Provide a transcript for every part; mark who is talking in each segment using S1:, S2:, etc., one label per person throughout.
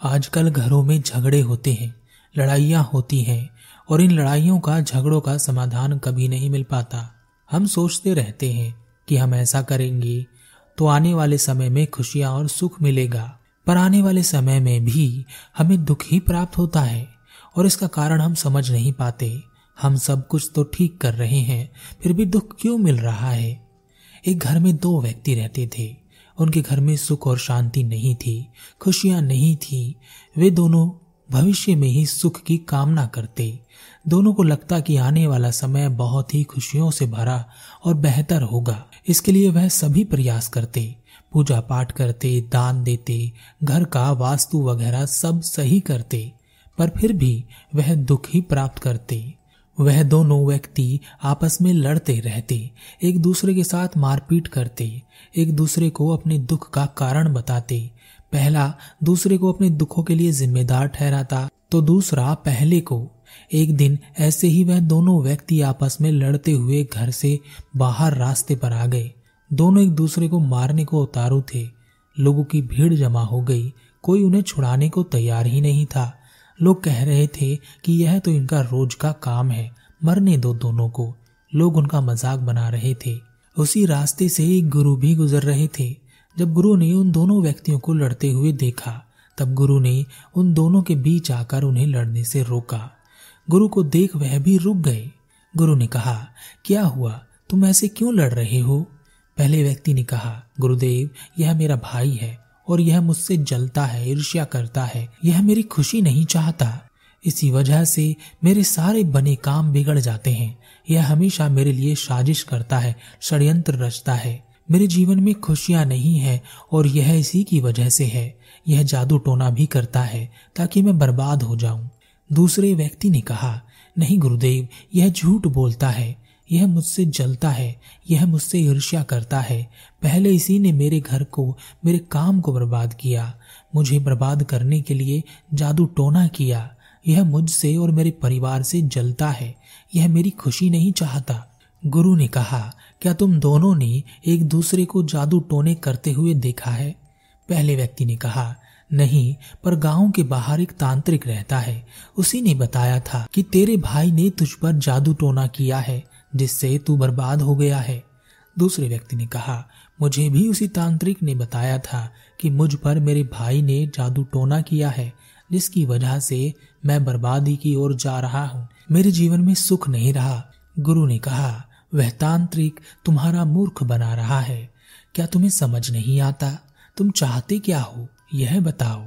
S1: आजकल घरों में झगड़े होते हैं, लड़ाइयाँ होती हैं, और इन लड़ाइयों का, झगड़ों का समाधान कभी नहीं मिल पाता। हम सोचते रहते हैं कि हम ऐसा करेंगे तो आने वाले समय में खुशियाँ और सुख मिलेगा। पर आने वाले समय में भी हमें दुख ही प्राप्त होता है, और इसका कारण हम समझ नहीं पाते। हम सब कुछ तो ठीक कर रहे हैं, फिर भी दुख क्यों मिल रहा है? एक घर में दो व्यक्ति रहते थे। उनके घर में सुख और शांति नहीं थी, खुशियाँ नहीं थी। वे दोनों भविष्य में ही सुख की कामना करते। दोनों को लगता कि आने वाला समय बहुत ही खुशियों से भरा और बेहतर होगा। इसके लिए वह सभी प्रयास करते। पूजा पाठ करते, दान देते, घर का वास्तु वगैरह सब सही करते, पर फिर भी वह दुख ही प्राप्त करते। वह दोनों व्यक्ति आपस में लड़ते रहते, एक दूसरे के साथ मारपीट करते, एक दूसरे को अपने दुख का कारण बताते। पहला दूसरे को अपने दुखों के लिए जिम्मेदार ठहराता तो दूसरा पहले को। एक दिन ऐसे ही वह दोनों व्यक्ति आपस में लड़ते हुए घर से बाहर रास्ते पर आ गए। दोनों एक दूसरे को मारने को उतारू थे। लोगों की भीड़ जमा हो गई। कोई उन्हें छुड़ाने को तैयार ही नहीं था। लोग कह रहे थे कि यह तो इनका रोज का काम है। मरने दो दोनों को लोग उनका मज़ाक बना रहे थे। उसी रास्ते से एक गुरु भी गुजर रहे थे। जब गुरु ने उन दोनों व्यक्तियों को लड़ते हुए देखा, तब गुरु ने उन दोनों के बीच आकर उन्हें लड़ने से रोका। गुरु को देख वह भी रुक गए। गुरु ने कहा, क्या हुआ? तुम ऐसे क्यों लड़ रहे हो? पहले व्यक्ति ने कहा, गुरुदेव, यह मेरा भाई है और यह मुझसे जलता है, ईर्ष्या करता है। यह मेरी खुशी नहीं चाहता। इसी वजह से मेरे सारे बने काम बिगड़ जाते हैं। यह हमेशा मेरे लिए साजिश करता है, षड्यंत्र रचता है। मेरे जीवन में खुशियाँ नहीं है और यह इसी की वजह से है। यह जादू टोना भी करता है ताकि मैं बर्बाद हो जाऊँ। दूसरे व्यक्ति ने कहा, नहीं गुरुदेव, यह झूठ बोलता है। यह मुझसे जलता है। यह मुझसे ईर्ष्या करता है। पहले इसी ने मेरे घर को, मेरे काम को बर्बाद किया। मुझे बर्बाद करने के लिए जादू टोना किया। यह मुझसे और मेरे परिवार से जलता है। यह मेरी खुशी नहीं चाहता। गुरु ने कहा, क्या तुम दोनों ने एक दूसरे को जादू टोने करते हुए देखा है? पहले व्यक्ति ने कहा, नहीं, पर गाँव के बाहर एक तांत्रिक रहता है। उसी ने बताया था कि तेरे भाई ने तुझ पर जादू टोना किया है, जिससे तू बर्बाद हो गया है। दूसरे व्यक्ति ने कहा, मुझे भी उसी तांत्रिक ने बताया था कि मुझ पर मेरे भाई ने जादू टोना किया है। जिसकी वजह से मैं बर्बादी की ओर जा रहा हूँ। मेरे जीवन में सुख नहीं रहा। गुरु ने कहा, वह तांत्रिक तुम्हारा मूर्ख बना रहा है। क्या तुम्हें समझ नहीं आता? तुम चाहते क्या हो? यह बताओ।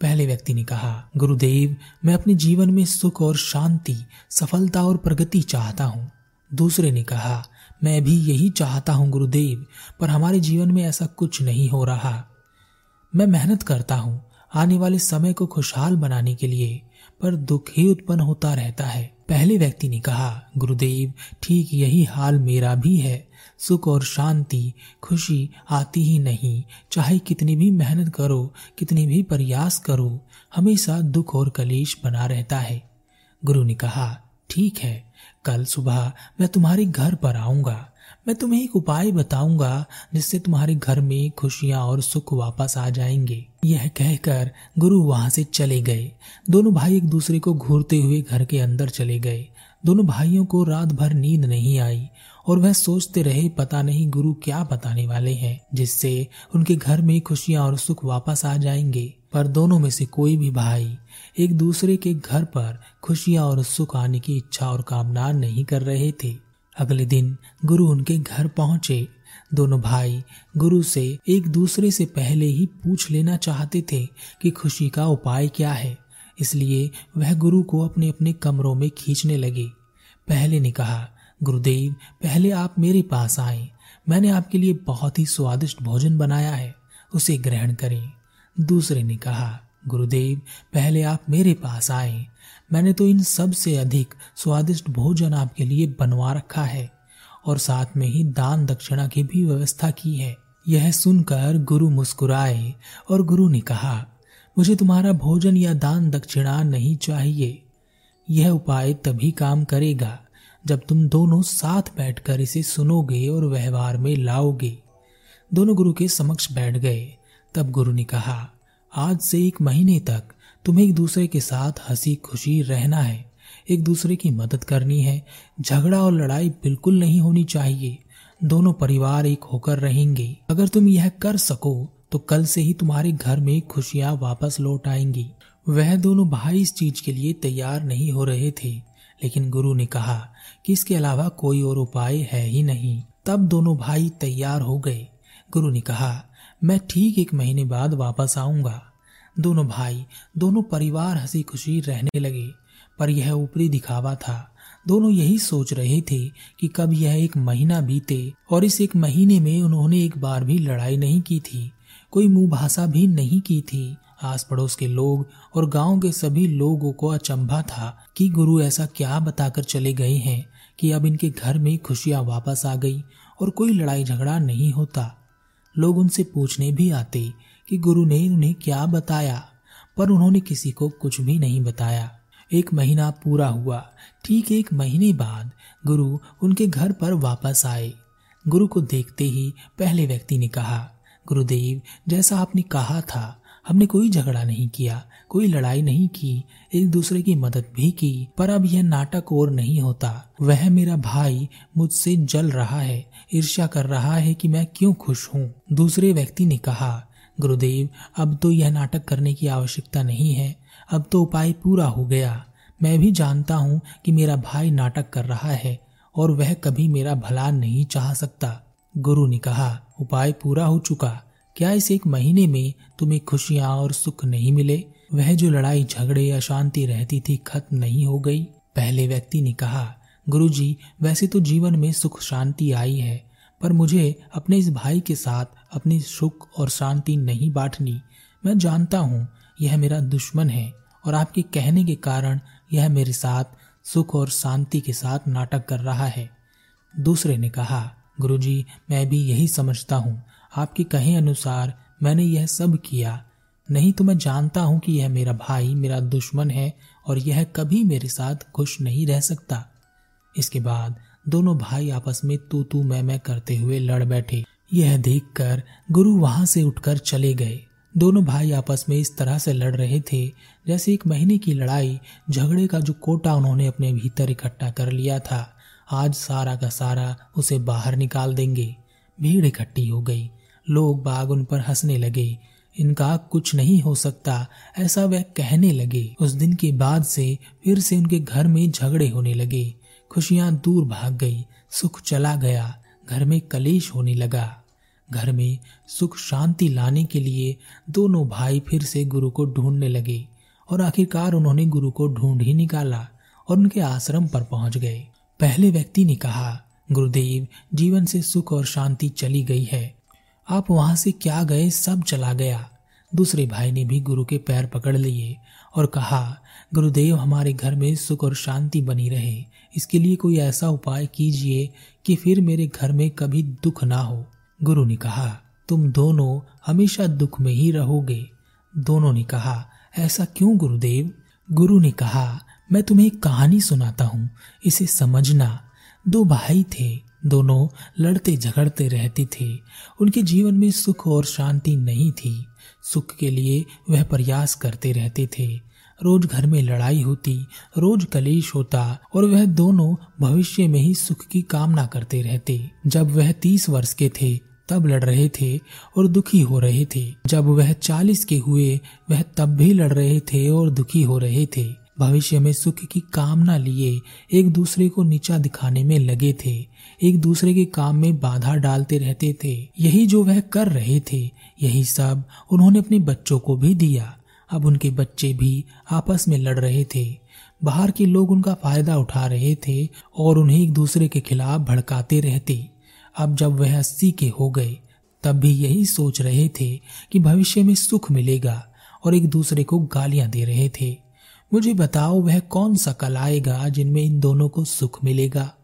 S1: पहले व्यक्ति ने कहा, गुरुदेव, मैं अपने जीवन में सुख और शांति, सफलता और प्रगति चाहता हूँ। दूसरे ने कहा, मैं भी यही चाहता हूँ, गुरुदेव, पर हमारे जीवन में ऐसा कुछ नहीं हो रहा। मैं मेहनत करता हूँ आने वाले समय को खुशहाल बनाने के लिए पर दुख ही उत्पन्न होता रहता है। पहले व्यक्ति ने कहा, गुरुदेव, ठीक यही हाल मेरा भी है। सुख और शांति, खुशी आती ही नहीं। चाहे कितनी भी मेहनत करो, कितनी भी प्रयास करो, हमेशा दुख और कलेश बना रहता है। गुरु ने कहा, ठीक है, कल सुबह मैं तुम्हारे घर पर आऊँगा। मैं तुम्हें एक उपाय बताऊँगा जिससे तुम्हारे घर में खुशियाँ और सुख वापस आ जाएँगे। यह कहकर गुरु वहाँ से चले गए। दोनों भाई एक दूसरे को घूरते हुए घर के अंदर चले गए। दोनों भाइयों को रात भर नींद नहीं आई और वह सोचते रहे, पता नहीं गुरु क्या बताने वाले हैं, जिससे उनके घर में खुशियाँ और सुख वापस आ जाएँगे। पर दोनों में से कोई भी भाई एक दूसरे के घर पर खुशियाँ और सुख आने की इच्छा और कामना नहीं कर रहे थे। अगले दिन गुरु उनके घर पहुँचे। दोनों भाई गुरु से एक दूसरे से पहले ही पूछ लेना चाहते थे कि खुशी का उपाय क्या है। इसलिए वह गुरु को अपने अपने कमरों में खींचने लगे। पहले ने कहा, गुरुदेव, पहले आप मेरे पास आए। मैंने आपके लिए बहुत ही स्वादिष्ट भोजन बनाया है। उसे ग्रहण करें। दूसरे ने कहा गुरुदेव, पहले आप मेरे पास आए। मैंने तो इन सबसे अधिक स्वादिष्ट भोजन आपके लिए बनवा रखा है, और साथ में ही दान दक्षिणा की भी व्यवस्था की है। यह सुनकर गुरु मुस्कुराए, और गुरु ने कहा, मुझे तुम्हारा भोजन या दान दक्षिणा नहीं चाहिए। यह उपाय तभी काम करेगा, जब तुम दोनों साथ बैठकर इसे सुनोगे और व्यवहार में लाओगे दोनों गुरु के समक्ष बैठ गए। तब गुरु ने कहा आज से एक महीने तक तुम्हें एक दूसरे के साथ हँसी खुशी रहना है। एक दूसरे की मदद करनी है। झगड़ा और लड़ाई बिल्कुल नहीं होनी चाहिए। दोनों परिवार एक होकर रहेंगे। अगर तुम यह कर सको तो कल से ही तुम्हारे घर में खुशियाँ वापस लौट आएँगी। वह दोनों भाई इस चीज़ के लिए तैयार नहीं हो रहे थे। लेकिन गुरु ने कहा कि इसके अलावा कोई और उपाय है ही नहीं। तब दोनों भाई तैयार हो गए। गुरु ने कहा, मैं ठीक एक महीने बाद वापस आऊँगा। दोनों भाई, दोनों परिवार हँसी खुशी रहने लगे, पर यह ऊपरी दिखावा था। दोनों यही सोच रहे थे कि कब यह एक महीना बीते, और इस एक महीने में उन्होंने एक बार भी लड़ाई नहीं की थी। कोई मुँह भाषा भी नहीं की थी। आस पड़ोस के लोग और गाँव के सभी लोगों को अचंभा था कि गुरु ऐसा क्या बताकर चले गए हैं कि अब इनके घर में खुशियाँ वापस आ गई और कोई लड़ाई झगड़ा नहीं होता। लोग उनसे पूछने भी आते कि गुरु ने उन्हें क्या बताया, पर उन्होंने किसी को कुछ भी नहीं बताया। एक महीना पूरा हुआ। ठीक एक महीने बाद गुरु उनके घर पर वापस आए। गुरु को देखते ही पहले व्यक्ति ने कहा, गुरुदेव, जैसा आपने कहा था, हमने कोई झगड़ा नहीं किया, कोई लड़ाई नहीं की, एक दूसरे की मदद भी की, पर अब यह नाटक और नहीं होता। वह मेरा भाई मुझसे जल रहा है, ईर्ष्या कर रहा है कि मैं क्यों खुश हूँ? दूसरे व्यक्ति ने कहा गुरुदेव, अब तो यह नाटक करने की आवश्यकता नहीं है। अब तो उपाय पूरा हो गया। मैं भी जानता हूँ कि मेरा भाई नाटक कर रहा है, और वह कभी मेरा भला नहीं चाह सकता। गुरु ने कहा, उपाय पूरा हो चुका। क्या इस एक महीने में तुम्हें खुशियाँ और सुख नहीं मिले? वह जो लड़ाई झगड़े अशांति रहती थी, खत्म नहीं हो गई। पहले व्यक्ति ने कहा, गुरुजी, वैसे तो जीवन में सुख शांति आई है। पर मुझे अपने इस भाई के साथ अपनी सुख और शांति नहीं बांटनी। मैं जानता हूँ यह मेरा दुश्मन है और आपके कहने के कारण यह मेरे साथ सुख और शांति के साथ नाटक कर रहा है। दूसरे ने कहा, गुरुजी, मैं भी यही समझता हूँ। आपके कहे अनुसार मैंने यह सब किया। नहीं तो मैं जानता हूँ कि यह मेरा भाई, मेरा दुश्मन है और यह कभी मेरे साथ खुश नहीं रह सकता। इसके बाद दोनों भाई आपस में तू तू मैं मैं करते हुए लड़ बैठे। यह देखकर गुरु वहाँ से उठकर चले गए। दोनों भाई आपस में इस तरह से लड़ रहे थे, जैसे एक महीने की लड़ाई, झगड़े का जो कोटा उन्होंने अपने भीतर इकट्ठा कर लिया था। आज सारा का सारा उसे बाहर निकाल देंगे। भीड़ इकट्ठी हो गई। लोग बाग उन पर हंसने लगे। इनका कुछ नहीं हो सकता, ऐसा वह कहने लगे। उस दिन के बाद से फिर से उनके घर में झगड़े होने लगे। खुशियाँ दूर भाग गई, सुख चला गया, घर में कलेश होने लगा। घर में सुख शांति लाने के लिए दोनों भाई फिर से गुरु को ढूँढने लगे और आखिरकार उन्होंने गुरु को ढूंढ ही निकाला और उनके आश्रम पर पहुँच गए। पहले व्यक्ति ने कहा, गुरुदेव, जीवन से सुख और शांति चली गई है। आप वहाँ से क्या गए सब चला गया। दूसरे भाई ने भी गुरु के पैर पकड़ लिए और कहा गुरुदेव, हमारे घर में सुख और शांति बनी रहे। इसके लिए कोई ऐसा उपाय कीजिए कि फिर मेरे घर में कभी दुख ना हो। गुरु ने कहा, तुम दोनों हमेशा दुख में ही रहोगे। दोनों ने कहा, ऐसा क्यों गुरुदेव? गुरु ने कहा, मैं तुम्हें एक कहानी सुनाता हूँ, इसे समझना। दो भाई थे, दोनों लड़ते झगड़ते रहते थे। उनके जीवन में सुख और शांति नहीं थी। सुख के लिए वह प्रयास करते रहते थे। रोज घर में लड़ाई होती, रोज कलेश होता और वह दोनों भविष्य में ही सुख की कामना करते रहते। जब वह तीस वर्ष के थे, तब लड़ रहे थे और दुखी हो रहे थे। जब वह चालीस के हुए, वह तब भी लड़ रहे थे और दुखी हो रहे थे। भविष्य में सुख की कामना लिए एक दूसरे को नीचा दिखाने में लगे थे। एक दूसरे के काम में बाधा डालते रहते थे। यही जो वह कर रहे थे, यही सब उन्होंने अपने बच्चों को भी दिया। अब उनके बच्चे भी आपस में लड़ रहे थे। बाहर के लोग उनका फ़ायदा उठा रहे थे और उन्हें एक दूसरे के खिलाफ भड़काते रहते। अब जब वह अस्सी के हो गए, तब भी यही सोच रहे थे कि भविष्य में सुख मिलेगा और एक दूसरे को गालियाँ दे रहे थे। मुझे बताओ वह कौन सा कल आएगा जिनमें इन दोनों को सुख मिलेगा?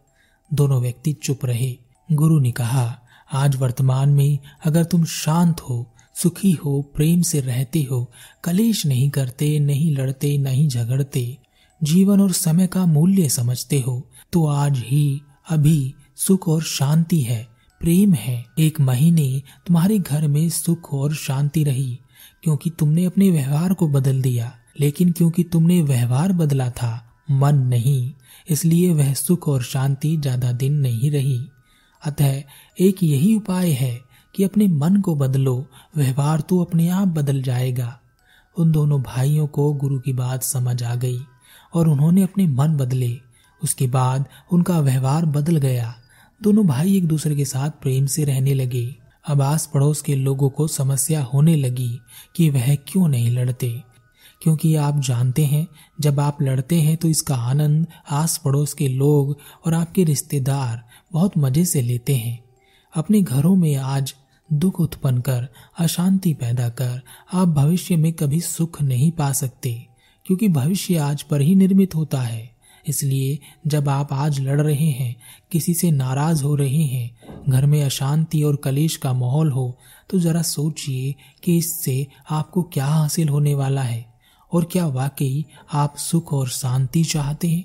S1: दोनों व्यक्ति चुप रहे। गुरु ने कहा, आज वर्तमान में अगर तुम शांत हो सुखी हो, प्रेम से रहते हो, कलेश नहीं करते, नहीं लड़ते, नहीं झगड़ते। जीवन और समय का मूल्य समझते हो तो आज ही, अभी सुख और शांति है, प्रेम है। एक महीने तुम्हारे घर में सुख और शांति रही, क्योंकि तुमने अपने व्यवहार को बदल दिया। लेकिन क्योंकि तुमने व्यवहार बदला था, मन नहीं, इसलिए वह सुख और शांति ज़्यादा दिन नहीं रही। अतः एक यही उपाय है कि अपने मन को बदलो, व्यवहार तो अपने आप बदल जाएगा। उन दोनों भाइयों को गुरु की बात समझ आ गई और उन्होंने अपने मन बदले। उसके बाद उनका व्यवहार बदल गया। दोनों भाई एक दूसरे के साथ प्रेम से रहने लगे। अब आस पड़ोस के लोगों को समस्या होने लगी कि वह क्यों नहीं लड़ते। क्योंकि आप जानते हैं, जब आप लड़ते हैं तो इसका आनंद आस पड़ोस के लोग और आपके रिश्तेदार बहुत मज़े से लेते हैं। अपने घरों में आज दुख उत्पन्न कर, अशांति पैदा कर, आप भविष्य में कभी सुख नहीं पा सकते, क्योंकि भविष्य आज पर ही निर्मित होता है। इसलिए जब आप आज लड़ रहे हैं, किसी से नाराज़ हो रहे हैं, घर में अशांति और कलेश का माहौल हो तो जरा सोचिए कि इससे आपको क्या हासिल होने वाला है, और क्या वाकई आप सुख और शांति चाहते हैं।